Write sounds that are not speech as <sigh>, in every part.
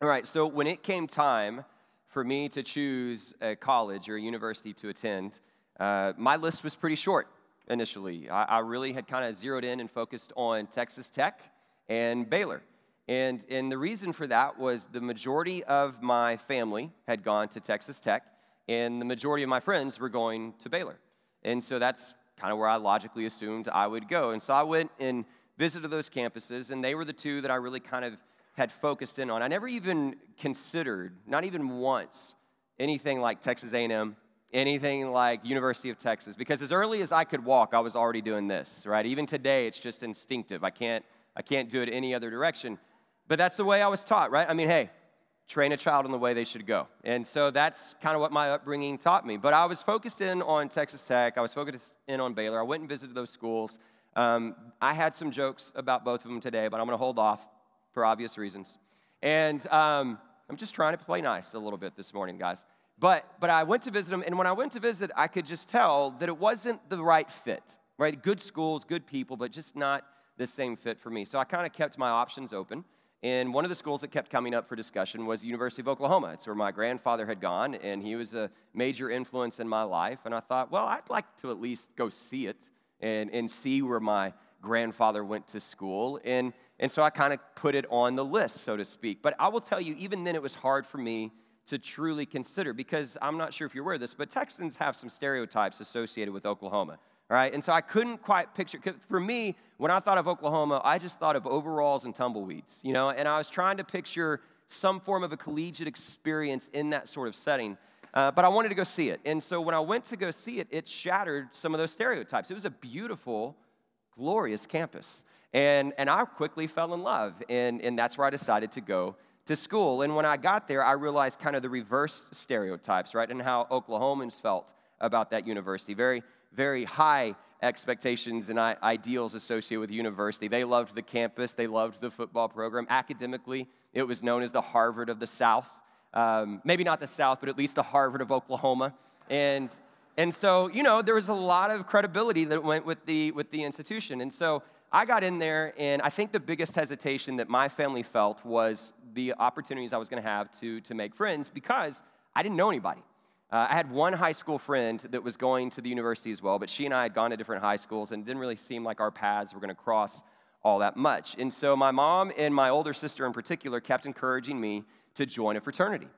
All right, so when it came time for me to choose a college or a university to attend, uh, my list was pretty short initially. I, I really had kind of zeroed in and focused on Texas Tech and Baylor. And, and the reason for that was the majority of my family had gone to Texas Tech, and the majority of my friends were going to Baylor. And so that's kind of where I logically assumed I would go. And so I went and visited those campuses, and they were the two that I really kind of had focused in on. I never even considered, not even once, anything like Texas A&M anything like University of Texas because as early as I could walk, I was already doing this, right? Even today, it's just instinctive. I can't, I can't do it any other direction. But that's the way I was taught, right? I mean, hey, train a child in the way they should go. And so that's kind of what my upbringing taught me. But I was focused in on Texas Tech, I was focused in on Baylor. I went and visited those schools. Um, I had some jokes about both of them today, but I'm going to hold off for obvious reasons. And um, I'm just trying to play nice a little bit this morning, guys. But, but I went to visit them, and when I went to visit, I could just tell that it wasn't the right fit, right? Good schools, good people, but just not the same fit for me. So I kind of kept my options open. And one of the schools that kept coming up for discussion was the University of Oklahoma. It's where my grandfather had gone, and he was a major influence in my life. And I thought, well, I'd like to at least go see it and, and see where my grandfather went to school. And, and so I kind of put it on the list, so to speak. But I will tell you, even then, it was hard for me to truly consider because I'm not sure if you're aware of this, but Texans have some stereotypes associated with Oklahoma. Right? And so I couldn't quite picture, for me, when I thought of Oklahoma, I just thought of overalls and tumbleweeds, you know, and I was trying to picture some form of a collegiate experience in that sort of setting. Uh, but I wanted to go see it. And so when I went to go see it, it shattered some of those stereotypes. It was a beautiful, glorious campus. And, and I quickly fell in love. And, and that's where I decided to go to school. And when I got there, I realized kind of the reverse stereotypes, right? And how Oklahomans felt about that university. Very, very high expectations and ideals associated with university. They loved the campus, they loved the football program. Academically, it was known as the Harvard of the South. Um, maybe not the South, but at least the Harvard of Oklahoma. And, and so, you know, there was a lot of credibility that went with the, with the institution. And so I got in there, and I think the biggest hesitation that my family felt was the opportunities I was going to have to, to make friends because I didn't know anybody. Uh, I had one high school friend that was going to the university as well, but she and I had gone to different high schools, and it didn't really seem like our paths were going to cross all that much. And so my mom and my older sister in particular kept encouraging me to join a fraternity.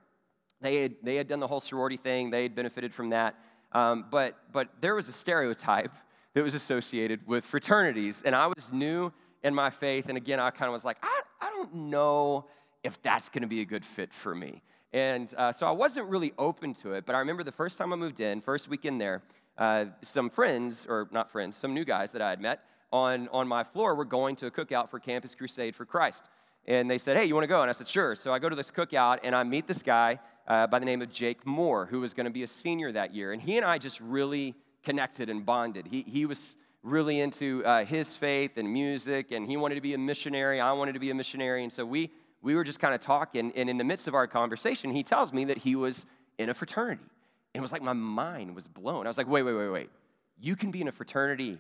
They had, they had done the whole sorority thing, they had benefited from that. Um, but, but there was a stereotype that was associated with fraternities. And I was new in my faith. And again, I kind of was like, I, I don't know if that's going to be a good fit for me. And uh, so I wasn't really open to it. But I remember the first time I moved in, first week in there, uh, some friends, or not friends, some new guys that I had met on, on my floor were going to a cookout for Campus Crusade for Christ. And they said, Hey, you want to go? And I said, Sure. So I go to this cookout and I meet this guy uh, by the name of Jake Moore, who was going to be a senior that year. And he and I just really connected and bonded. He, he was really into uh, his faith and music, and he wanted to be a missionary. I wanted to be a missionary. And so we, we were just kind of talking. And in the midst of our conversation, he tells me that he was in a fraternity. And it was like my mind was blown. I was like, wait, wait, wait, wait. You can be in a fraternity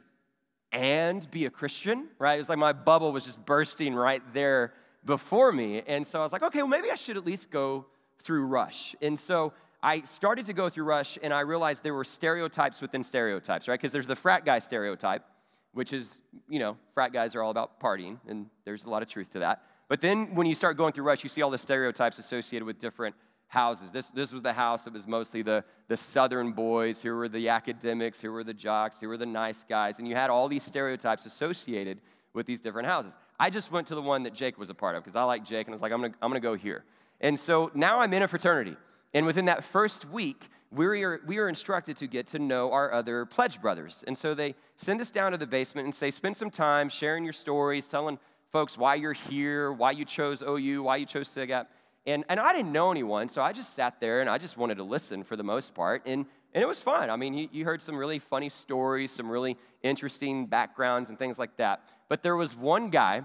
and be a Christian, right? It was like my bubble was just bursting right there before me. And so I was like, okay, well, maybe I should at least go through Rush. And so I started to go through Rush and I realized there were stereotypes within stereotypes, right? Because there's the frat guy stereotype, which is, you know, frat guys are all about partying, and there's a lot of truth to that. But then when you start going through Rush, you see all the stereotypes associated with different houses. This, this was the house that was mostly the, the southern boys, who were the academics, who were the jocks, who were the nice guys, and you had all these stereotypes associated with these different houses. I just went to the one that Jake was a part of because I like Jake, and I was like, I'm gonna, I'm gonna go here. And so now I'm in a fraternity. And within that first week, we are, we are instructed to get to know our other pledge brothers. And so they send us down to the basement and say, spend some time sharing your stories, telling folks why you're here, why you chose OU, why you chose Sig Ep. And, and I didn't know anyone, so I just sat there and I just wanted to listen for the most part. And, and it was fun. I mean, you, you heard some really funny stories, some really interesting backgrounds and things like that. But there was one guy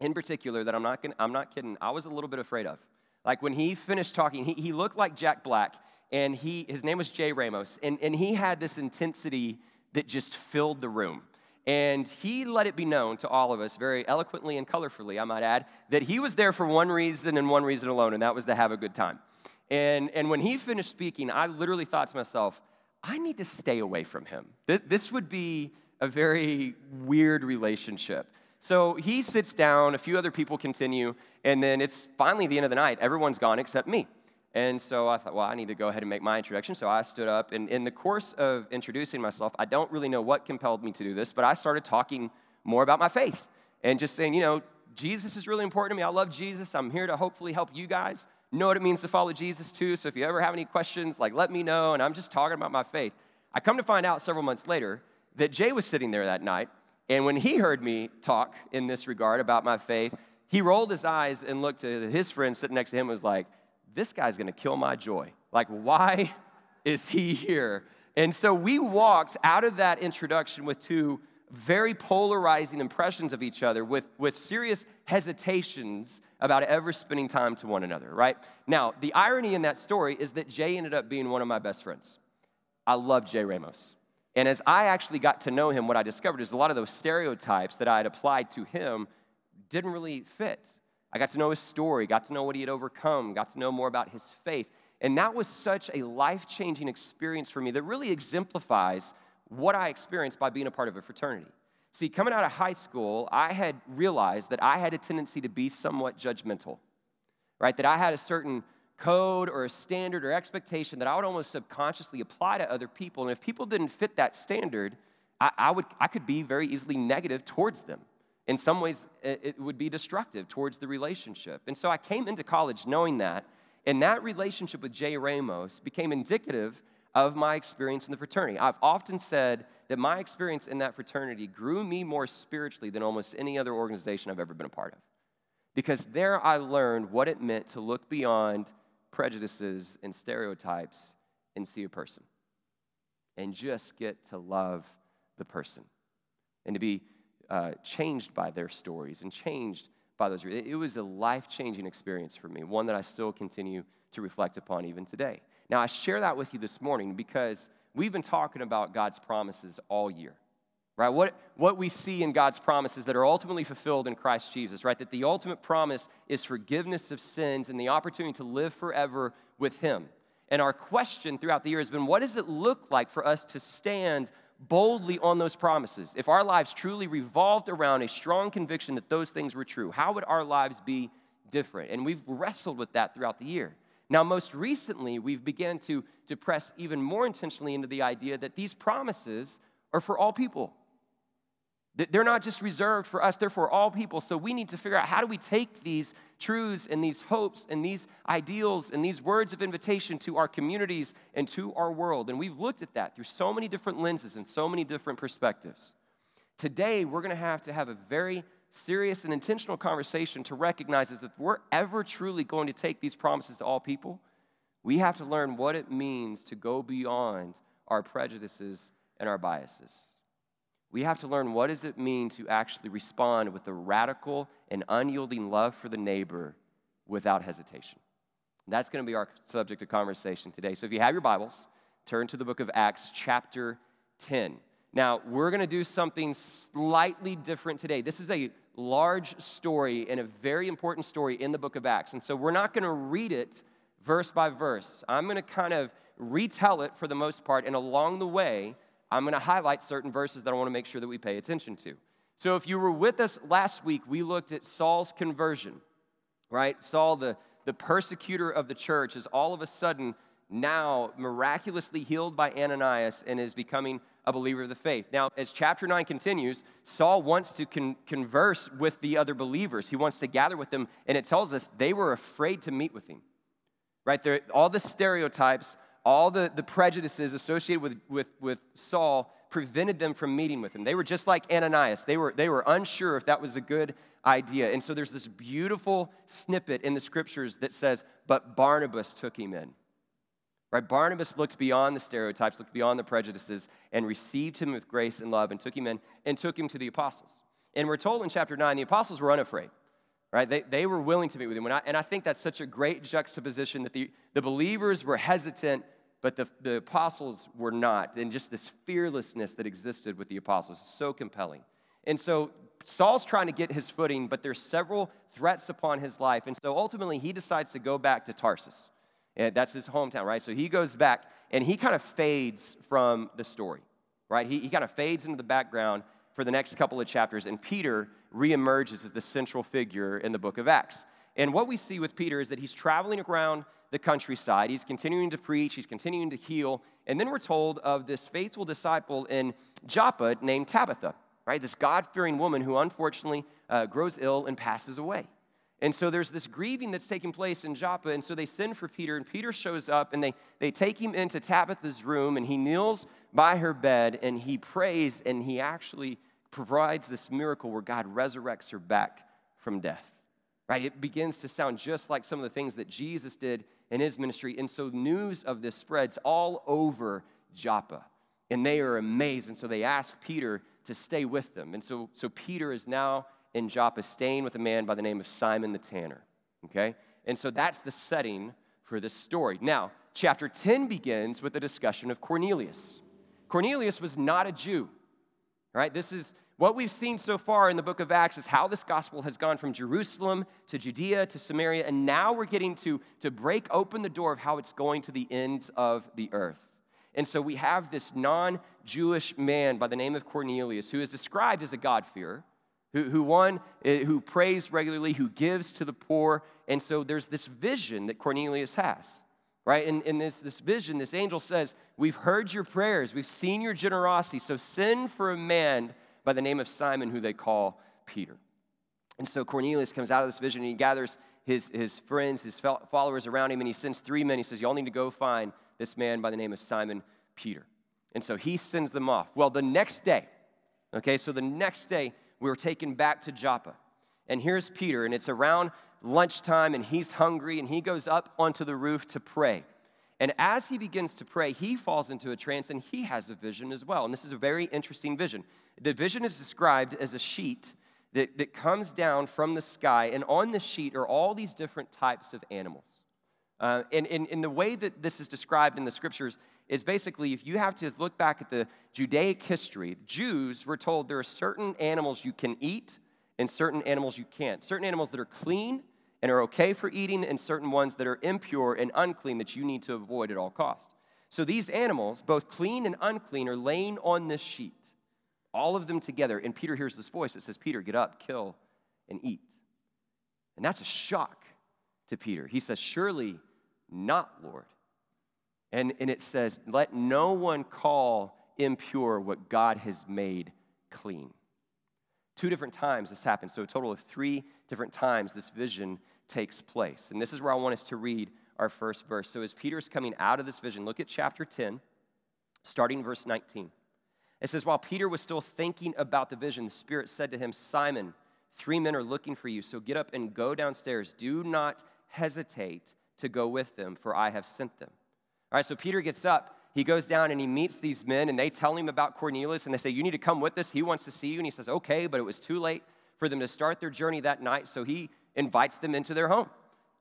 in particular that I'm not, gonna, I'm not kidding, I was a little bit afraid of. Like when he finished talking, he, he looked like Jack Black, and he, his name was Jay Ramos, and, and he had this intensity that just filled the room. And he let it be known to all of us, very eloquently and colorfully, I might add, that he was there for one reason and one reason alone, and that was to have a good time. And, and when he finished speaking, I literally thought to myself, I need to stay away from him. This, this would be a very weird relationship. So he sits down, a few other people continue, and then it's finally the end of the night. Everyone's gone except me. And so I thought, well, I need to go ahead and make my introduction. So I stood up, and in the course of introducing myself, I don't really know what compelled me to do this, but I started talking more about my faith and just saying, you know, Jesus is really important to me. I love Jesus. I'm here to hopefully help you guys know what it means to follow Jesus too. So if you ever have any questions, like let me know. And I'm just talking about my faith. I come to find out several months later that Jay was sitting there that night. And when he heard me talk in this regard about my faith, he rolled his eyes and looked at his friend sitting next to him and was like, this guy's gonna kill my joy. Like, why <laughs> is he here? And so we walked out of that introduction with two very polarizing impressions of each other, with, with serious hesitations about ever spending time to one another, right? Now, the irony in that story is that Jay ended up being one of my best friends. I love Jay Ramos. And as I actually got to know him, what I discovered is a lot of those stereotypes that I had applied to him didn't really fit. I got to know his story, got to know what he had overcome, got to know more about his faith. And that was such a life changing experience for me that really exemplifies what I experienced by being a part of a fraternity. See, coming out of high school, I had realized that I had a tendency to be somewhat judgmental, right? That I had a certain code or a standard or expectation that I would almost subconsciously apply to other people. And if people didn't fit that standard, I, I would, I could be very easily negative towards them in some ways, it would be destructive towards the relationship. And so I came into college knowing that, and that relationship with Jay Ramos became indicative of my experience in the fraternity. I've often said that my experience in that fraternity grew me more spiritually than almost any other organization I've ever been a part of. Because there I learned what it meant to look beyond prejudices and stereotypes and see a person and just get to love the person and to be uh, changed by their stories and changed by those. It was a life changing experience for me, one that I still continue to reflect upon even today. Now, I share that with you this morning because we've been talking about God's promises all year, right? What, what we see in God's promises that are ultimately fulfilled in Christ Jesus, right? That the ultimate promise is forgiveness of sins and the opportunity to live forever with Him. And our question throughout the year has been what does it look like for us to stand boldly on those promises, if our lives truly revolved around a strong conviction that those things were true, how would our lives be different? And we've wrestled with that throughout the year. Now, most recently, we've begun to, to press even more intentionally into the idea that these promises are for all people. They're not just reserved for us, they're for all people. So we need to figure out how do we take these truths and these hopes and these ideals and these words of invitation to our communities and to our world. And we've looked at that through so many different lenses and so many different perspectives. Today, we're going to have to have a very serious and intentional conversation to recognize that if we're ever truly going to take these promises to all people, we have to learn what it means to go beyond our prejudices and our biases. We have to learn what does it mean to actually respond with a radical and unyielding love for the neighbor without hesitation. That's going to be our subject of conversation today. So if you have your Bibles, turn to the book of Acts chapter 10. Now, we're going to do something slightly different today. This is a large story and a very important story in the book of Acts. And so we're not going to read it verse by verse. I'm going to kind of retell it for the most part, and along the way, I'm going to highlight certain verses that I want to make sure that we pay attention to. So, if you were with us last week, we looked at Saul's conversion, right? Saul, the, the persecutor of the church, is all of a sudden now miraculously healed by Ananias and is becoming a believer of the faith. Now, as chapter 9 continues, Saul wants to con- converse with the other believers. He wants to gather with them, and it tells us they were afraid to meet with him. Right? There, all the stereotypes all the, the prejudices associated with, with, with Saul prevented them from meeting with him. They were just like Ananias. They were, they were unsure if that was a good idea. And so there's this beautiful snippet in the scriptures that says, But Barnabas took him in. Right? Barnabas looked beyond the stereotypes, looked beyond the prejudices, and received him with grace and love and took him in and took him to the apostles. And we're told in chapter 9 the apostles were unafraid right? They, they were willing to meet with him. And I, and I think that's such a great juxtaposition that the, the believers were hesitant but the, the apostles were not. And just this fearlessness that existed with the apostles is so compelling. And so Saul's trying to get his footing, but there's several threats upon his life. And so ultimately, he decides to go back to Tarsus. And that's his hometown, right? So he goes back and he kind of fades from the story, right? He, he kind of fades into the background for the next couple of chapters, and Peter reemerges as the central figure in the book of Acts. And what we see with Peter is that he's traveling around the countryside. He's continuing to preach, he's continuing to heal. And then we're told of this faithful disciple in Joppa named Tabitha, right? This God fearing woman who unfortunately uh, grows ill and passes away. And so there's this grieving that's taking place in Joppa. And so they send for Peter, and Peter shows up, and they, they take him into Tabitha's room, and he kneels by her bed, and he prays, and he actually provides this miracle where God resurrects her back from death. Right? It begins to sound just like some of the things that Jesus did in his ministry. And so news of this spreads all over Joppa. And they are amazed. And so they ask Peter to stay with them. And so, so Peter is now in Joppa staying with a man by the name of Simon the Tanner. Okay? And so that's the setting for this story. Now, chapter 10 begins with a discussion of Cornelius. Cornelius was not a Jew. Right? This is what we've seen so far in the book of Acts is how this gospel has gone from Jerusalem to Judea to Samaria, and now we're getting to, to break open the door of how it's going to the ends of the earth. And so we have this non Jewish man by the name of Cornelius who is described as a God-fearer, who, who one eh, who prays regularly, who gives to the poor. And so there's this vision that Cornelius has right? In, in this, this vision, this angel says, We've heard your prayers, we've seen your generosity, so send for a man by the name of Simon, who they call Peter. And so Cornelius comes out of this vision and he gathers his, his friends, his followers around him, and he sends three men. He says, Y'all need to go find this man by the name of Simon Peter. And so he sends them off. Well, the next day, okay, so the next day, we were taken back to Joppa. And here's Peter, and it's around lunchtime and he's hungry and he goes up onto the roof to pray. And as he begins to pray, he falls into a trance and he has a vision as well. And this is a very interesting vision. The vision is described as a sheet that, that comes down from the sky, and on the sheet are all these different types of animals. Uh, and, and, and the way that this is described in the scriptures is basically if you have to look back at the Judaic history, Jews were told there are certain animals you can eat and certain animals you can't. Certain animals that are clean and are okay for eating, and certain ones that are impure and unclean that you need to avoid at all cost. So these animals, both clean and unclean, are laying on this sheet, all of them together. And Peter hears this voice that says, Peter, get up, kill, and eat. And that's a shock to Peter. He says, Surely not, Lord. And, and it says, Let no one call impure what God has made clean. Two different times this happens, so a total of three different times this vision takes place. And this is where I want us to read our first verse. So as Peter's coming out of this vision, look at chapter 10, starting verse 19. It says, While Peter was still thinking about the vision, the Spirit said to him, Simon, three men are looking for you, so get up and go downstairs. Do not hesitate to go with them, for I have sent them. All right, so Peter gets up he goes down and he meets these men, and they tell him about Cornelius, and they say, You need to come with us. He wants to see you. And he says, Okay, but it was too late for them to start their journey that night, so he invites them into their home,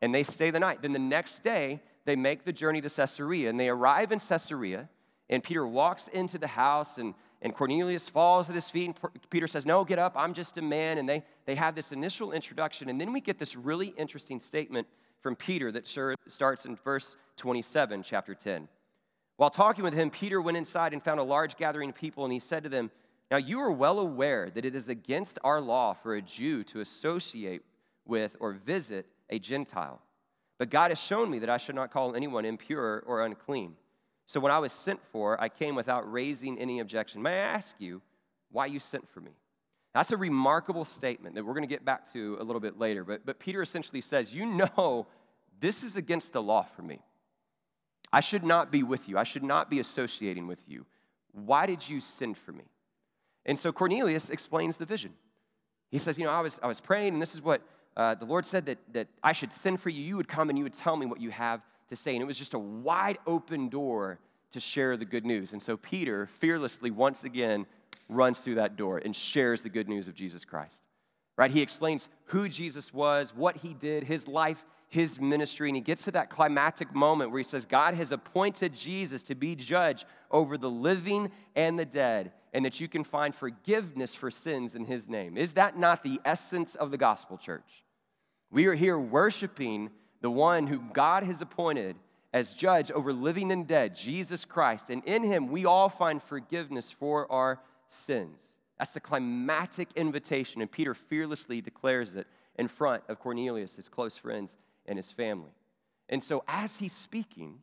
and they stay the night. Then the next day, they make the journey to Caesarea, and they arrive in Caesarea, and Peter walks into the house, and, and Cornelius falls at his feet, and Peter says, No, get up, I'm just a man. And they, they have this initial introduction, and then we get this really interesting statement from Peter that starts in verse 27, chapter 10. While talking with him, Peter went inside and found a large gathering of people, and he said to them, Now you are well aware that it is against our law for a Jew to associate with or visit a Gentile. But God has shown me that I should not call anyone impure or unclean. So when I was sent for, I came without raising any objection. May I ask you why you sent for me? That's a remarkable statement that we're going to get back to a little bit later. But, but Peter essentially says, You know, this is against the law for me. I should not be with you. I should not be associating with you. Why did you send for me? And so Cornelius explains the vision. He says, You know, I was, I was praying, and this is what uh, the Lord said that, that I should send for you. You would come and you would tell me what you have to say. And it was just a wide open door to share the good news. And so Peter fearlessly, once again, runs through that door and shares the good news of Jesus Christ. Right? He explains who Jesus was, what he did, his life his ministry, and he gets to that climactic moment where he says, God has appointed Jesus to be judge over the living and the dead, and that you can find forgiveness for sins in his name. Is that not the essence of the gospel, church? We are here worshiping the one who God has appointed as judge over living and dead, Jesus Christ. And in him, we all find forgiveness for our sins. That's the climatic invitation, and Peter fearlessly declares it in front of Cornelius, his close friends, and his family. And so, as he's speaking,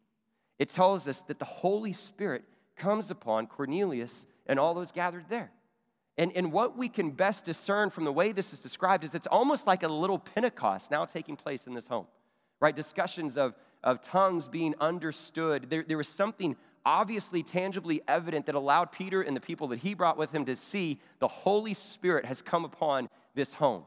it tells us that the Holy Spirit comes upon Cornelius and all those gathered there. And, and what we can best discern from the way this is described is it's almost like a little Pentecost now taking place in this home, right? Discussions of, of tongues being understood. There, there was something obviously tangibly evident that allowed Peter and the people that he brought with him to see the Holy Spirit has come upon this home.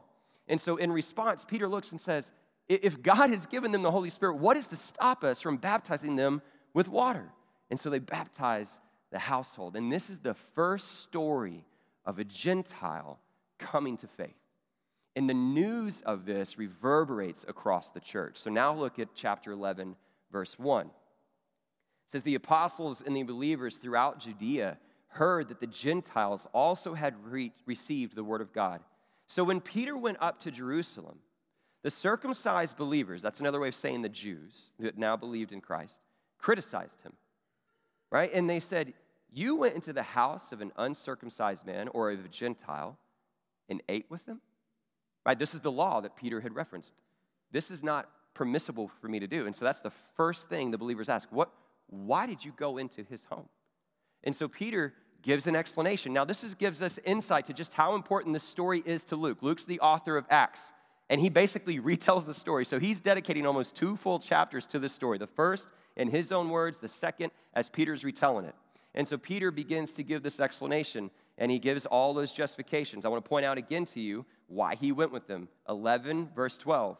And so, in response, Peter looks and says, If God has given them the Holy Spirit, what is to stop us from baptizing them with water? And so they baptize the household. And this is the first story of a Gentile coming to faith. And the news of this reverberates across the church. So now look at chapter 11, verse 1 says the apostles and the believers throughout Judea heard that the Gentiles also had re- received the word of God. So when Peter went up to Jerusalem, the circumcised believers, that's another way of saying the Jews that now believed in Christ, criticized him. Right? And they said, You went into the house of an uncircumcised man or of a Gentile and ate with him? Right? This is the law that Peter had referenced. This is not permissible for me to do. And so that's the first thing the believers ask. What, why did you go into his home? And so Peter gives an explanation. Now, this is, gives us insight to just how important this story is to Luke. Luke's the author of Acts, and he basically <laughs> retells the story. So he's dedicating almost two full chapters to this story. The first in his own words, the second as Peter's retelling it. And so Peter begins to give this explanation, and he gives all those justifications. I want to point out again to you why he went with them. 11, verse 12.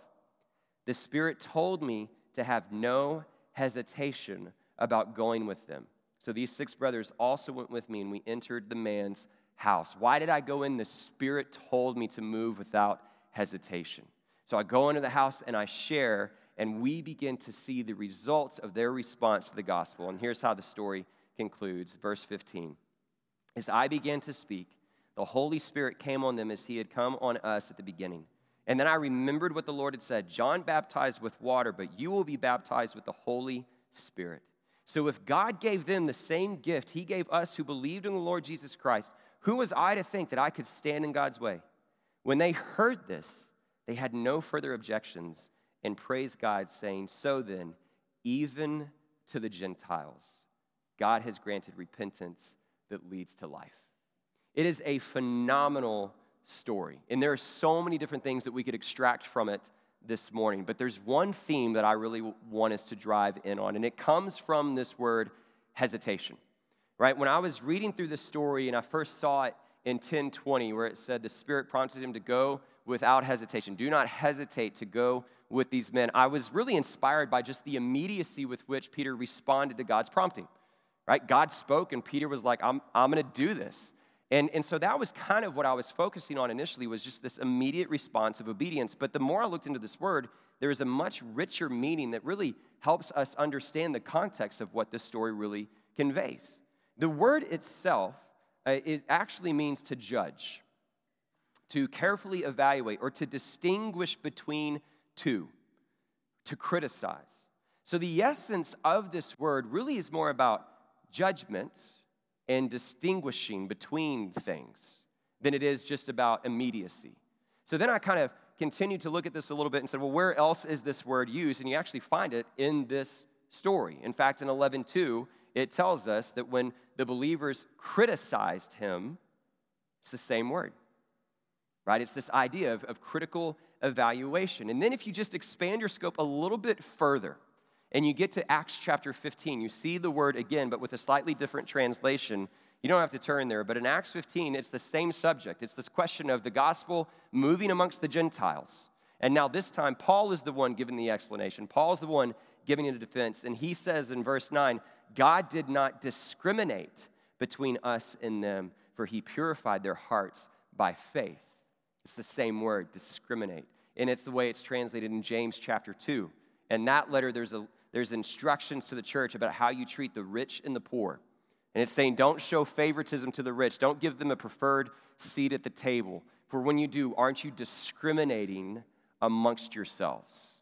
The Spirit told me to have no hesitation about going with them. So these six brothers also went with me, and we entered the man's house. Why did I go in? The Spirit told me to move without hesitation. So I go into the house and I share, and we begin to see the results of their response to the gospel. And here's how the story concludes verse 15. As I began to speak, the Holy Spirit came on them as he had come on us at the beginning. And then I remembered what the Lord had said John baptized with water, but you will be baptized with the Holy Spirit. So if God gave them the same gift he gave us who believed in the Lord Jesus Christ, who was I to think that I could stand in God's way? When they heard this, they had no further objections and praised God, saying, So then, even to the Gentiles, God has granted repentance that leads to life. It is a phenomenal story. And there are so many different things that we could extract from it this morning, but there's one theme that I really want us to drive in on, and it comes from this word hesitation. Right? When I was reading through the story and I first saw it in 1020, where it said the Spirit prompted him to go without hesitation. Do not hesitate to go with these men. I was really inspired by just the immediacy with which Peter responded to God's prompting. Right? God spoke, and Peter was like, I'm, I'm going to do this. And, and so that was kind of what I was focusing on initially was just this immediate response of obedience. But the more I looked into this word, there is a much richer meaning that really helps us understand the context of what this story really conveys. The word itself uh, is, actually means to judge, to carefully evaluate, or to distinguish between two, to criticize. So the essence of this word really is more about judgment and distinguishing between things than it is just about immediacy. So then I kind of continued to look at this a little bit and said, well, where else is this word used? And you actually find it in this story. In fact, in 11:2, it tells us that when the believers criticized him, it's the same word, right? It's this idea of, of critical evaluation. And then if you just expand your scope a little bit further, and you get to Acts chapter 15, you see the word again, but with a slightly different translation. You don't have to turn there, but in Acts 15, it's the same subject. It's this question of the gospel moving amongst the Gentiles. And now, this time, Paul is the one giving the explanation. Paul's the one giving the defense. And he says in verse 9, God did not discriminate between us and them, for he purified their hearts by faith. It's the same word, discriminate. and it's the way it's translated in James chapter 2. And that letter, there's, a, there's instructions to the church about how you treat the rich and the poor. And it's saying, don't show favoritism to the rich, don't give them a preferred seat at the table. For when you do, aren't you discriminating amongst yourselves?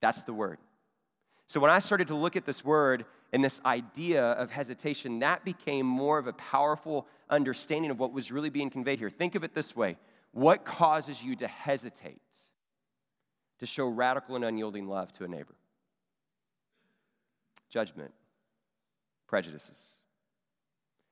That's the word. So when I started to look at this word and this idea of hesitation, that became more of a powerful understanding of what was really being conveyed here. Think of it this way what causes you to hesitate to show radical and unyielding love to a neighbor? Judgment, prejudices.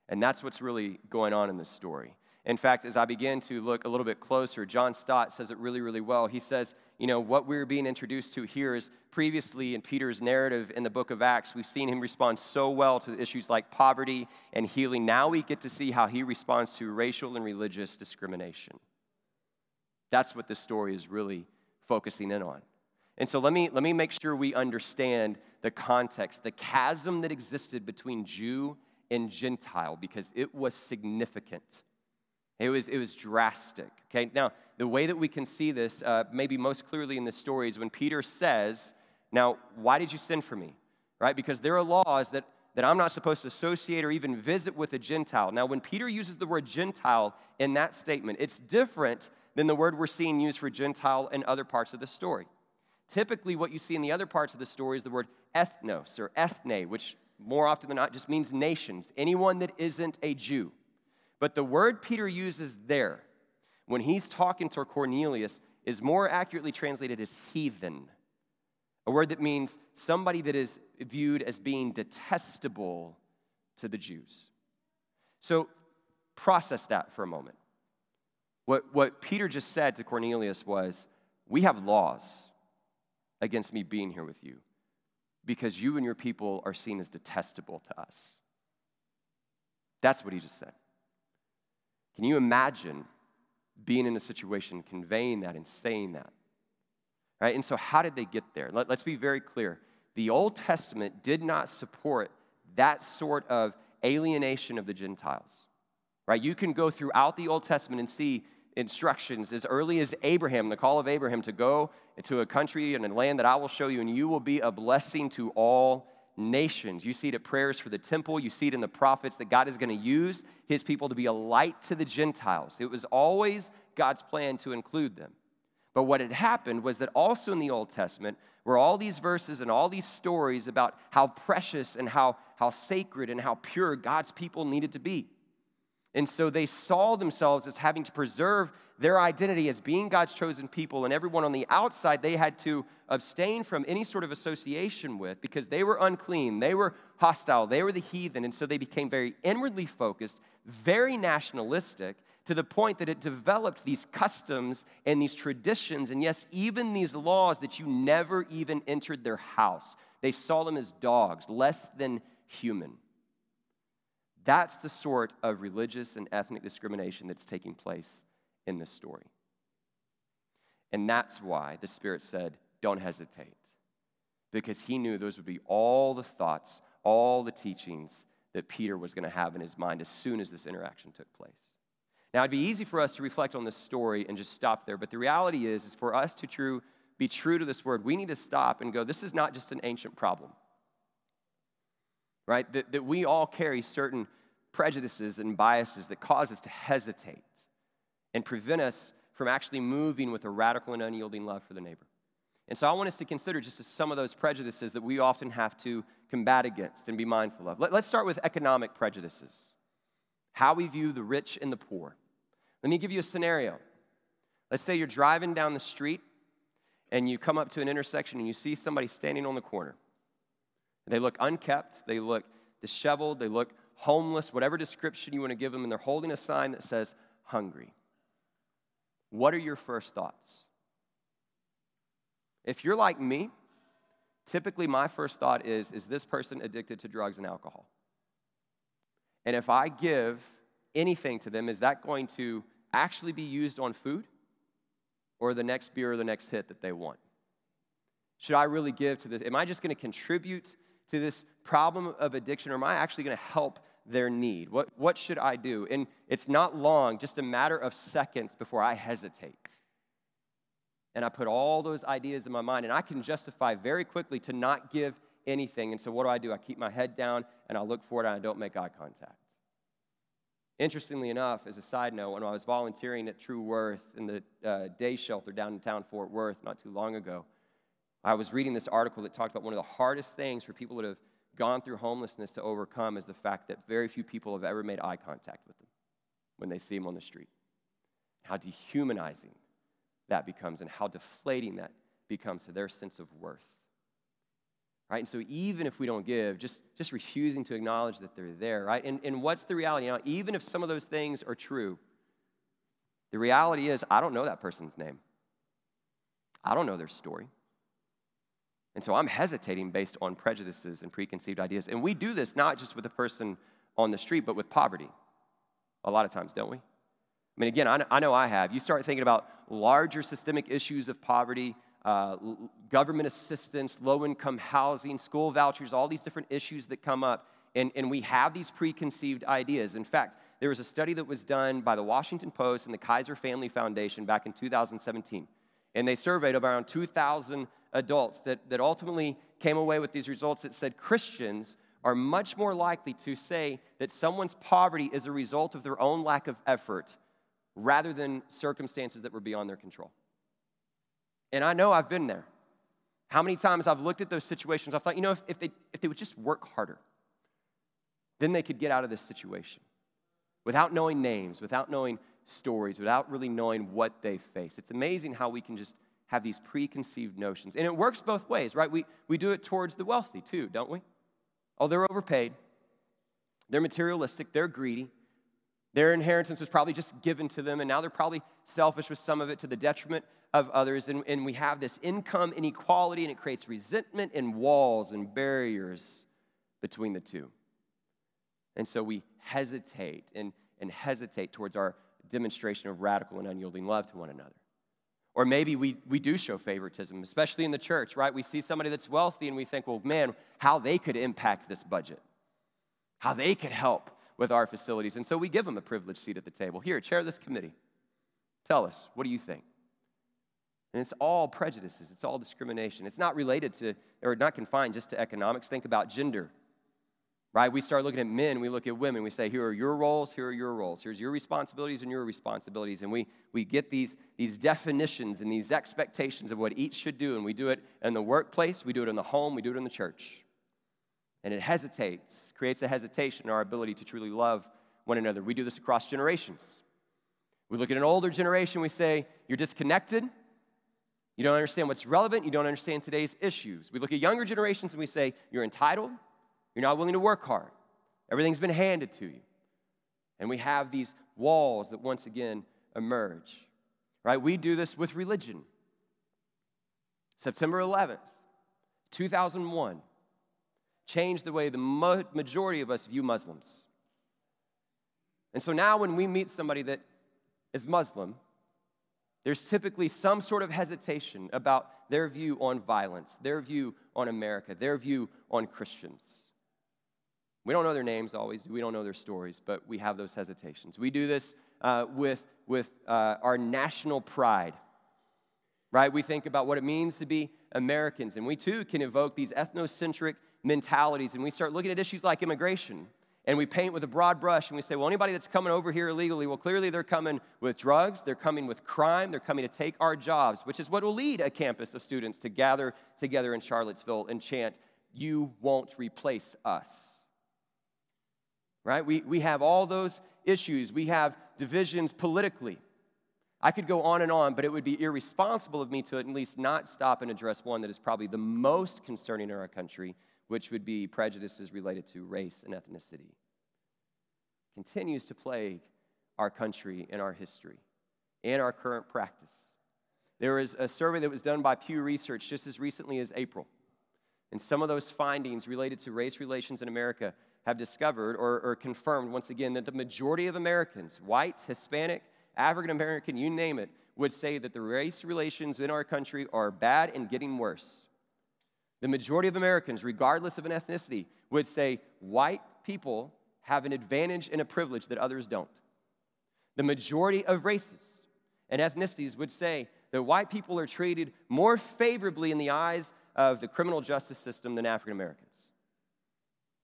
And that's what's really going on in this story. In fact, as I begin to look a little bit closer, John Stott says it really, really well. He says, you know, what we're being introduced to here is previously in Peter's narrative in the book of Acts, we've seen him respond so well to issues like poverty and healing. Now we get to see how he responds to racial and religious discrimination. That's what this story is really focusing in on. And so let me, let me make sure we understand the context, the chasm that existed between Jew and Gentile, because it was significant. It was, it was drastic. Okay, now the way that we can see this, uh, maybe most clearly in the story, is when Peter says, Now, why did you send for me? Right? Because there are laws that, that I'm not supposed to associate or even visit with a Gentile. Now, when Peter uses the word Gentile in that statement, it's different than the word we're seeing used for Gentile in other parts of the story. Typically, what you see in the other parts of the story is the word ethnos or ethne, which more often than not just means nations, anyone that isn't a Jew. But the word Peter uses there, when he's talking to Cornelius, is more accurately translated as heathen, a word that means somebody that is viewed as being detestable to the Jews. So process that for a moment. What, what Peter just said to Cornelius was, We have laws against me being here with you because you and your people are seen as detestable to us. That's what he just said. Can you imagine being in a situation, conveying that and saying that? Right? And so, how did they get there? Let, us be very clear. The Old Testament did not support that sort of alienation of the Gentiles. Right? You can go throughout the Old Testament and see instructions as early as Abraham, the call of Abraham to go into a country and a land that I will show you, and you will be a blessing to all nations. You see it at prayers for the temple. You see it in the prophets that God is going to use his people to be a light to the Gentiles. It was always God's plan to include them. But what had happened was that also in the Old Testament were all these verses and all these stories about how precious and how, how sacred and how pure God's people needed to be. And so they saw themselves as having to preserve their identity as being God's chosen people, and everyone on the outside they had to abstain from any sort of association with because they were unclean, they were hostile, they were the heathen, and so they became very inwardly focused, very nationalistic, to the point that it developed these customs and these traditions, and yes, even these laws that you never even entered their house. They saw them as dogs, less than human. That's the sort of religious and ethnic discrimination that's taking place in this story. And that's why the Spirit said, Don't hesitate. Because he knew those would be all the thoughts, all the teachings that Peter was going to have in his mind as soon as this interaction took place. Now, it'd be easy for us to reflect on this story and just stop there, but the reality is, is for us to true, be true to this word, we need to stop and go, this is not just an ancient problem. Right? That, that we all carry certain prejudices and biases that cause us to hesitate and prevent us from actually moving with a radical and unyielding love for the neighbor. And so I want us to consider just some of those prejudices that we often have to combat against and be mindful of. Let, us start with economic prejudices, how we view the rich and the poor. Let me give you a scenario. Let's say you're driving down the street and you come up to an intersection and you see somebody standing on the corner. They look unkept, they look disheveled, they look homeless, whatever description you want to give them, and they're holding a sign that says hungry. What are your first thoughts? If you're like me, typically my first thought is is this person addicted to drugs and alcohol? And if I give anything to them, is that going to actually be used on food or the next beer or the next hit that they want? Should I really give to this? Am I just going to contribute to this problem of addiction or am I actually going to help their need? What, what should I do? And it's not long, just a matter of seconds before I hesitate. And I put all those ideas in my mind, and I can justify very quickly to not give anything. And so, what do I do? I keep my head down and I look forward and I don't make eye contact. Interestingly enough, as a side note, when I was volunteering at True Worth in the uh, day shelter downtown Fort Worth not too long ago, I was reading this article that talked about one of the hardest things for people that have gone through homelessness to overcome is the fact that very few people have ever made eye contact with them when they see them on the street. How dehumanizing that becomes and how deflating that becomes to their sense of worth. Right? And so even if we don't give, just, just refusing to acknowledge that they're there, right? And, and what's the reality? Now, even if some of those things are true, the reality is I don't know that person's name. I don't know their story. And so I'm hesitating based on prejudices and preconceived ideas. And we do this not just with the person on the street, but with poverty. A lot of times, don't we? I mean, again, I know I have. You start thinking about larger systemic issues of poverty, uh, government assistance, low income housing, school vouchers, all these different issues that come up. And, and we have these preconceived ideas. In fact, there was a study that was done by the Washington Post and the Kaiser Family Foundation back in 2017. And they surveyed around 2,000 adults that, that ultimately came away with these results that said Christians are much more likely to say that someone's poverty is a result of their own lack of effort rather than circumstances that were beyond their control. And I know I've been there. How many times I've looked at those situations, I thought, you know, if, if, they, if they would just work harder, then they could get out of this situation without knowing names, without knowing stories, without really knowing what they face. It's amazing how we can just have these preconceived notions. And it works both ways, right? We, we do it towards the wealthy too, don't we? Oh, they're overpaid, they're materialistic, they're greedy, their inheritance was probably just given to them, and now they're probably selfish with some of it to the detriment of others. And, and we have this income inequality, and it creates resentment and walls and barriers between the two. And so we hesitate and, and hesitate towards our demonstration of radical and unyielding love to one another. Or maybe we, we do show favoritism, especially in the church, right? We see somebody that's wealthy and we think, well, man, how they could impact this budget, how they could help with our facilities. And so we give them a privileged seat at the table. Here, chair this committee. Tell us, what do you think? And it's all prejudices, it's all discrimination. It's not related to, or not confined just to economics. Think about gender, right? We start looking at men, we look at women, we say, here are your roles, here are your roles, here's your responsibilities and your responsibilities. And we, we get these, these definitions and these expectations of what each should do. And we do it in the workplace, we do it in the home, we do it in the church. And it hesitates, creates a hesitation in our ability to truly love one another. We do this across generations. We look at an older generation, we say, You're disconnected. You don't understand what's relevant. You don't understand today's issues. We look at younger generations and we say, You're entitled. You're not willing to work hard. Everything's been handed to you. And we have these walls that once again emerge. Right? We do this with religion. September 11th, 2001 changed the way the majority of us view Muslims. And so now, when we meet somebody that is Muslim, there's typically some sort of hesitation about their view on violence, their view on America, their view on Christians. We don't know their names always, we don't know their stories, but we have those hesitations. We do this uh, with, with uh, our national pride, right? We think about what it means to be Americans, and we too can evoke these ethnocentric mentalities and we start looking at issues like immigration and we paint with a broad brush and we say, well, anybody that's coming over here illegally, well, clearly they're coming with drugs, they're coming with crime, they're coming to take our jobs, which is what will lead a campus of students to gather together in Charlottesville and chant, You won't replace us. Right? We, we have all those issues, we have divisions politically. I could go on and on, but it would be irresponsible of me to at least not stop and address one that is probably the most concerning in our country, which would be prejudices related to race and ethnicity, continues to plague our country and our history and our current practice. There was a survey that was done by Pew Research just as recently as April. And some of those findings related to race relations in America have discovered or, or confirmed once again that the majority of Americans, white, Hispanic, African American, you name it, would say that the race relations in our country are bad and getting worse. The majority of Americans, regardless of an ethnicity, would say white people have an advantage and a privilege that others don't. The majority of races and ethnicities would say that white people are treated more favorably in the eyes of the criminal justice system than African Americans.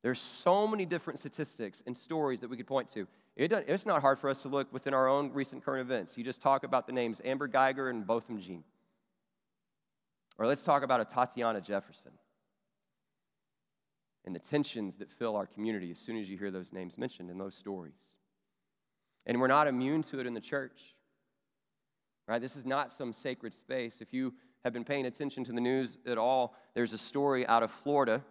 There's so many different statistics and stories that we could point to. It it's not hard for us to look within our own recent current events. You just talk about the names Amber Guyger and Botham Jean. Or let's talk about Atatiana Jefferson and the tensions that fill our community as soon as you hear those names mentioned in those stories. And we're not immune to it in the church. Right? This is not some sacred space. If you have been paying attention to the news at all, there's a story out of Florida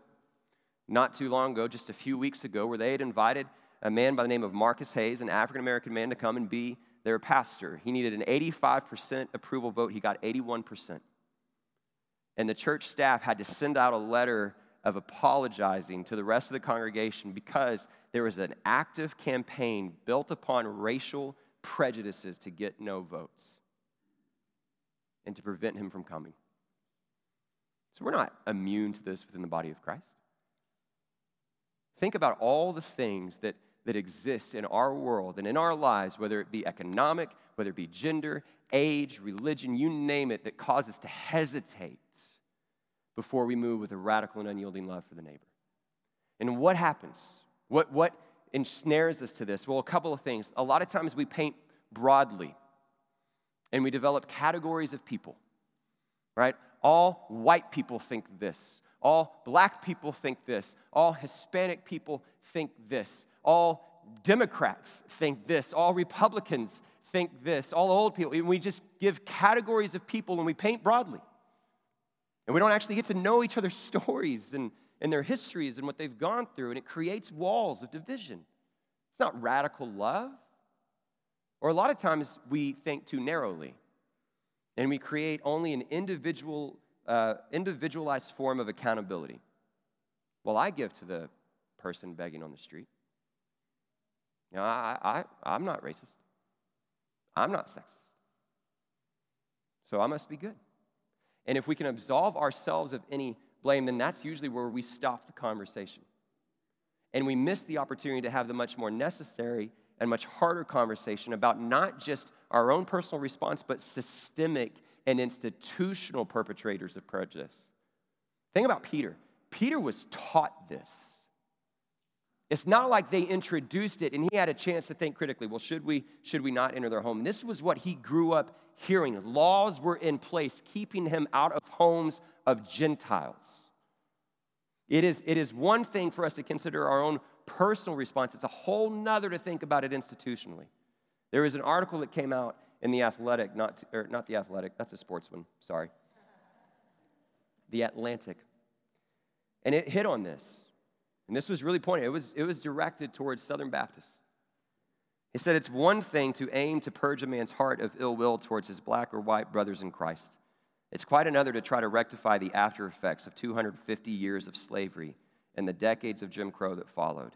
not too long ago, just a few weeks ago, where they had invited a man by the name of Marcus Hayes, an African American man, to come and be their pastor. He needed an 85% approval vote, he got 81%. And the church staff had to send out a letter of apologizing to the rest of the congregation because there was an active campaign built upon racial prejudices to get no votes and to prevent him from coming. So we're not immune to this within the body of Christ. Think about all the things that, that exist in our world and in our lives, whether it be economic, whether it be gender, age, religion, you name it, that cause us to hesitate before we move with a radical and unyielding love for the neighbor. And what happens? What, what ensnares us to this? Well, a couple of things. A lot of times we paint broadly and we develop categories of people, right? All white people think this. All black people think this. All Hispanic people think this. All Democrats think this. All Republicans think this. All old people. we just give categories of people and we paint broadly. And we don't actually get to know each other's <laughs> stories and, and their histories and what they've gone through, and it creates walls of division. It's not radical love. Or a lot of times we think too narrowly, and we create only an individual, uh, individualized form of accountability. Well, I give to the person begging on the street. You know, I, I, I'm not racist. I'm not sexist. So I must be good. And if we can absolve ourselves of any blame, then that's usually where we stop the conversation. And we miss the opportunity to have the much more necessary and much harder conversation about not just our own personal response, but systemic and institutional perpetrators of prejudice. Think about Peter. Peter was taught this. It's not like they introduced it and he had a chance to think critically, well, should we, should we not enter their home? this was what he grew up hearing. Laws were in place keeping him out of homes of Gentiles. It is, it is one thing for us to consider our own personal response, it's a whole nother to think about it institutionally. There was an article that came out in The Athletic, not, or er, not The Athletic, that's a sports one, sorry. The Atlantic. And it hit on this. And this was really pointed, it was, it was directed towards Southern Baptists. He said it's one thing to aim to purge a man's heart of ill will towards his black or white brothers in Christ. It's quite another to try to rectify the after effects of 250 years of slavery and the decades of Jim Crow that followed.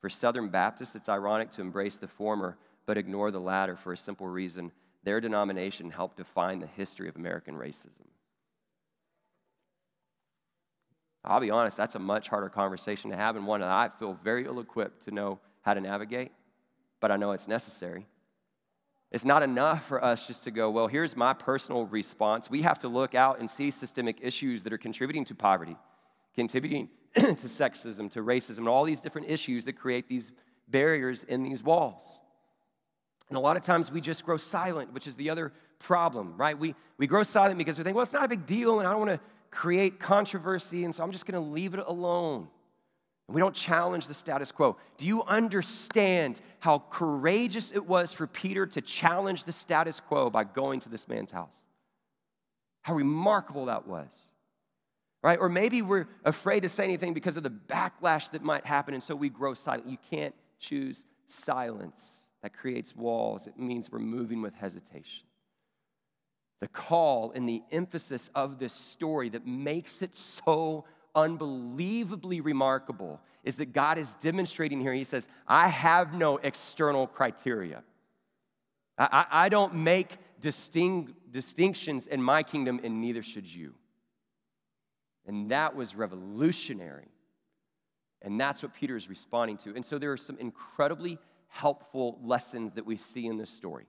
For Southern Baptists, it's ironic to embrace the former but ignore the latter for a simple reason their denomination helped define the history of American racism. I'll be honest, that's a much harder conversation to have, and one that I feel very ill equipped to know how to navigate but I know it's necessary. It's not enough for us just to go, well, here's my personal response. We have to look out and see systemic issues that are contributing to poverty, contributing <clears throat> to sexism, to racism, and all these different issues that create these barriers in these walls. And a lot of times we just grow silent, which is the other problem, right? We, we grow silent because we think, well, it's not a big deal, and I don't want to create controversy, and so I'm just going to leave it alone. We don't challenge the status quo. Do you understand how courageous it was for Peter to challenge the status quo by going to this man's house? How remarkable that was. Right? Or maybe we're afraid to say anything because of the backlash that might happen, and so we grow silent. You can't choose silence. That creates walls. It means we're moving with hesitation. The call and the emphasis of this story that makes it so unbelievably remarkable is that God is demonstrating here. He says, I have no external criteria. I, I, I don't make distinct, distinctions in my kingdom, and neither should you. And that was revolutionary. And that's what Peter is responding to. And so there are some incredibly helpful lessons that we see in this story.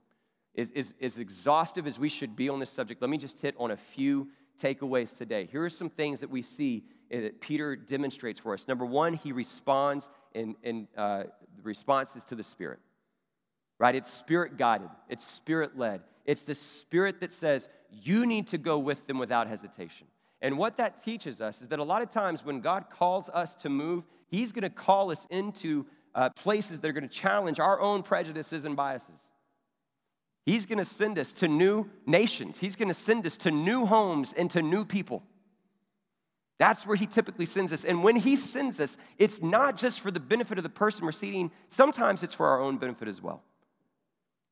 As, as, as exhaustive as we should be on this subject, let me just hit on a few takeaways today. Here are some things that we see that Peter demonstrates for us. Number one, he responds in, in uh, responses to the Spirit, right? It's spirit guided, it's spirit led. It's the Spirit that says, you need to go with them without hesitation. And what that teaches us is that a lot of times when God calls us to move, He's gonna call us into uh, places that are gonna challenge our own prejudices and biases. He's gonna send us to new nations, He's gonna send us to new homes and to new people. That's where he typically sends us. And when he sends us, it's not just for the benefit of the person we're seeing, sometimes it's for our own benefit as well.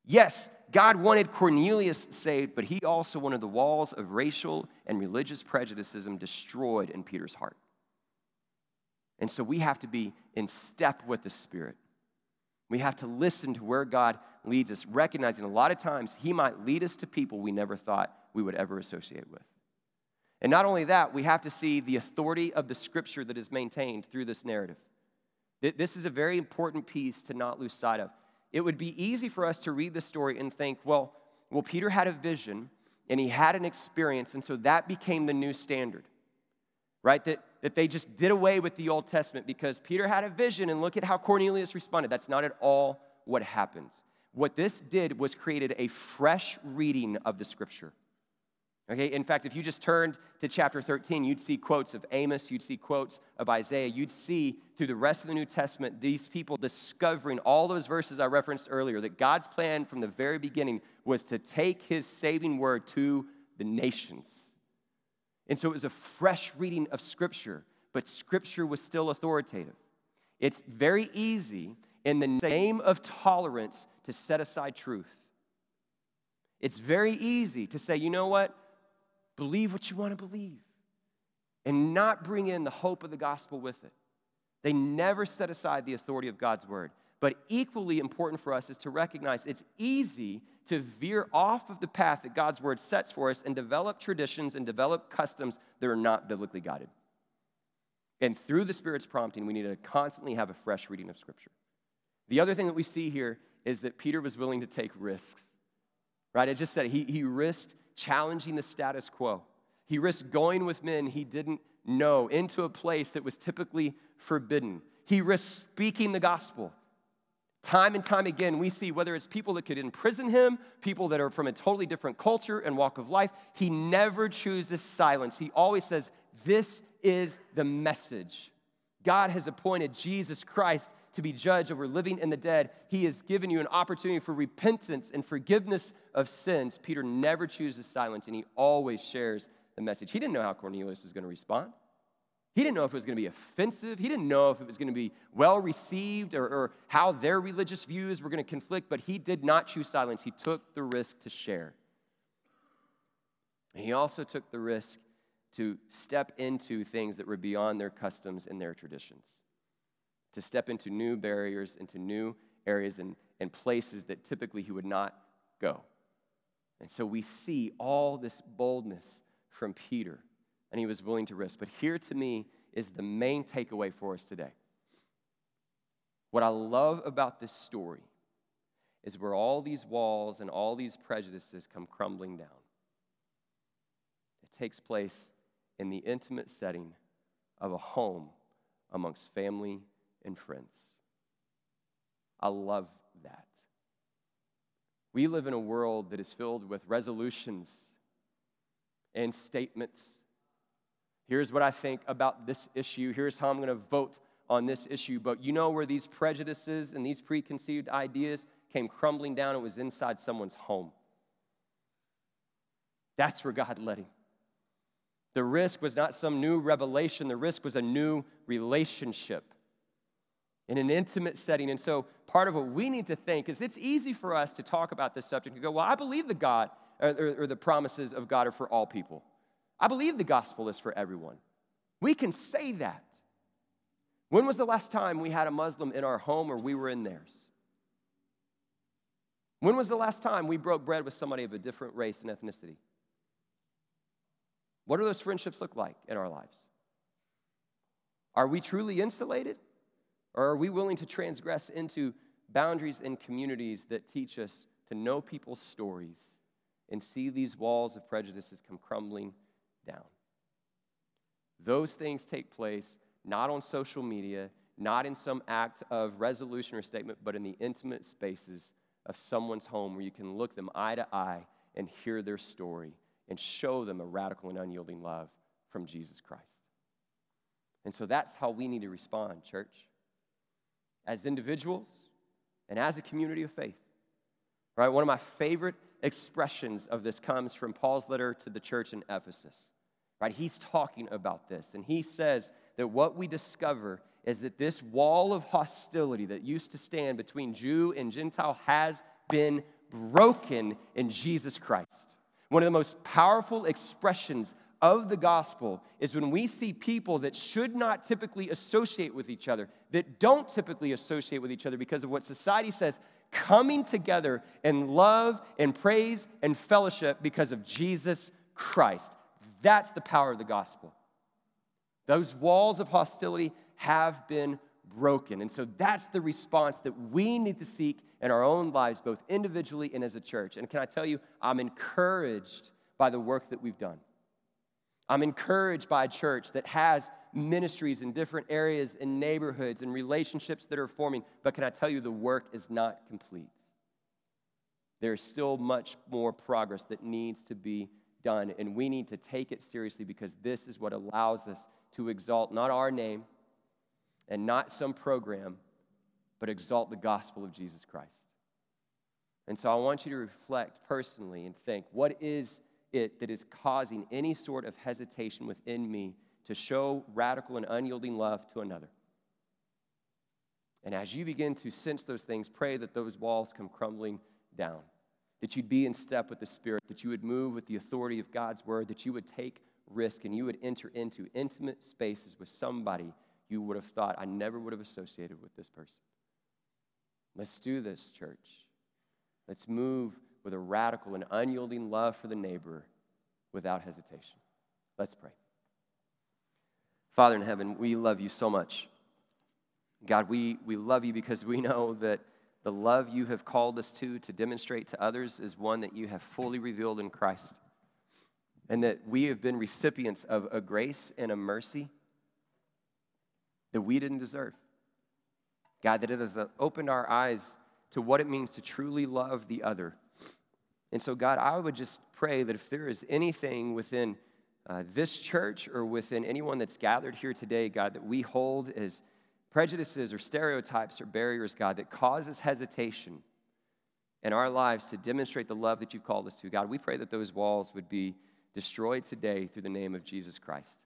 Yes, God wanted Cornelius saved, but he also wanted the walls of racial and religious prejudicism destroyed in Peter's heart. And so we have to be in step with the Spirit. We have to listen to where God leads us, recognizing a lot of times he might lead us to people we never thought we would ever associate with. And not only that, we have to see the authority of the scripture that is maintained through this narrative. This is a very important piece to not lose sight of. It would be easy for us to read the story and think, well, well, Peter had a vision and he had an experience, and so that became the new standard, right? That, that they just did away with the Old Testament because Peter had a vision, and look at how Cornelius responded. That's not at all what happened. What this did was created a fresh reading of the scripture. Okay, in fact, if you just turned to chapter 13, you'd see quotes of Amos, you'd see quotes of Isaiah, you'd see through the rest of the New Testament these people discovering all those verses I referenced earlier that God's plan from the very beginning was to take his saving word to the nations. And so it was a fresh reading of Scripture, but Scripture was still authoritative. It's very easy in the name of tolerance to set aside truth. It's very easy to say, you know what? Believe what you want to believe and not bring in the hope of the gospel with it. They never set aside the authority of God's word. But equally important for us is to recognize it's easy to veer off of the path that God's word sets for us and develop traditions and develop customs that are not biblically guided. And through the Spirit's prompting, we need to constantly have a fresh reading of Scripture. The other thing that we see here is that Peter was willing to take risks. Right? I just said he, he risked challenging the status quo. He risked going with men he didn't know into a place that was typically forbidden. He risked speaking the gospel. Time and time again, we see whether it's people that could imprison him, people that are from a totally different culture and walk of life, he never chooses silence. He always says, This is the message. God has appointed Jesus Christ to be judge over living and the dead. He has given you an opportunity for repentance and forgiveness of sins. Peter never chooses silence and he always shares the message. He didn't know how Cornelius was going to respond. He didn't know if it was going to be offensive. He didn't know if it was going to be well received or, or how their religious views were going to conflict, but he did not choose silence. He took the risk to share. And he also took the risk to step into things that were beyond their customs and their traditions to step into new barriers, into new areas and, and places that typically he would not go. And so we see all this boldness from Peter, and he was willing to risk. But here to me is the main takeaway for us today. What I love about this story is where all these walls and all these prejudices come crumbling down. It takes place in the intimate setting of a home amongst family and friends. I love that. We live in a world that is filled with resolutions and statements. Here's what I think about this issue. Here's how I'm going to vote on this issue. But you know where these prejudices and these preconceived ideas came crumbling down? It was inside someone's home. That's where God led him. The risk was not some new revelation, the risk was a new relationship in an intimate setting. And so, part of what we need to think is it's easy for us to talk about this subject and go, Well, I believe the God or, or, the promises of God are for all people. I believe the gospel is for everyone. We can say that. When was the last time we had a Muslim in our home or we were in theirs? When was the last time we broke bread with somebody of a different race and ethnicity? What do those friendships look like in our lives? Are we truly insulated? Or are we willing to transgress into boundaries and communities that teach us to know people's stories and see these walls of prejudices come crumbling down. Those things take place not on social media, not in some act of resolution or statement, but in the intimate spaces of someone's home where you can look them eye to eye and hear their story and show them a radical and unyielding love from Jesus Christ. And so that's how we need to respond, church, as individuals and as a community of faith. Right? One of my favorite expressions of this comes from Paul's letter to the church in Ephesus. Right? He's talking about this, and he says that what we discover is that this wall of hostility that used to stand between Jew and Gentile has been broken in Jesus Christ. One of the most powerful expressions of the gospel is when we see people that should not typically associate with each other, that don't typically associate with each other because of what society says, coming together in love and praise and fellowship because of Jesus Christ. That's the power of the gospel. Those walls of hostility have been broken. And so that's the response that we need to seek in our own lives, both individually and as a church. And can I tell you, I'm encouraged by the work that we've done. I'm encouraged by a church that has ministries in different areas and neighborhoods and relationships that are forming. But can I tell you, the work is not complete. There's still much more progress that needs to be done, and we need to take it seriously because this is what allows us to exalt not our name and not some program, but exalt the gospel of Jesus Christ. And so I want you to reflect personally and think what is it that is causing any sort of hesitation within me to show radical and unyielding love to another. And as you begin to sense those things, pray that those walls come crumbling down, that you'd be in step with the Spirit, that you would move with the authority of God's word, that you would take risk and you would enter into intimate spaces with somebody you would have thought, I never would have associated with this person. Let's do this, church. Let's move with a radical and unyielding love for the neighbor without hesitation. Let's pray. Father in heaven, we love you so much. God, we, we love you because we know that the love you have called us to, to demonstrate to others, is one that you have fully revealed in Christ. And that we have been recipients of a grace and a mercy that we didn't deserve. God, that it has opened our eyes to what it means to truly love the other and so, God, I would just pray that if there is anything within uh, this church or within anyone that's gathered here today, God, that we hold as prejudices or stereotypes or barriers, God, that causes hesitation in our lives to demonstrate the love that you've called us to, God, we pray that those walls would be destroyed today through the name of Jesus Christ.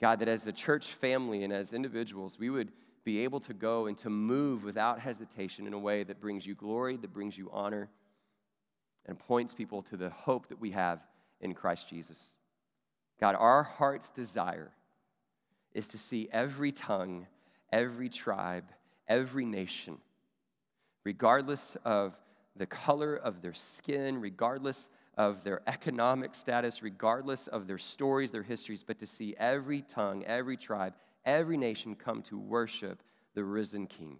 God, that as a church family and as individuals, we would be able to go and to move without hesitation in a way that brings you glory, that brings you honor and points people to the hope that we have in Christ Jesus. God, our heart's desire is to see every tongue, every tribe, every nation, regardless of the color of their skin, regardless of their economic status, regardless of their stories, their histories, but to see every tongue, every tribe, every nation come to worship the risen King.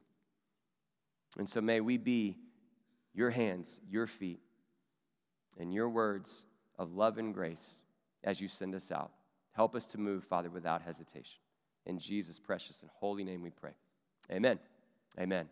And so may we be your hands, your feet, and your words of love and grace as you send us out. Help us to move, Father, without hesitation. In Jesus' precious and holy name we pray. Amen. Amen.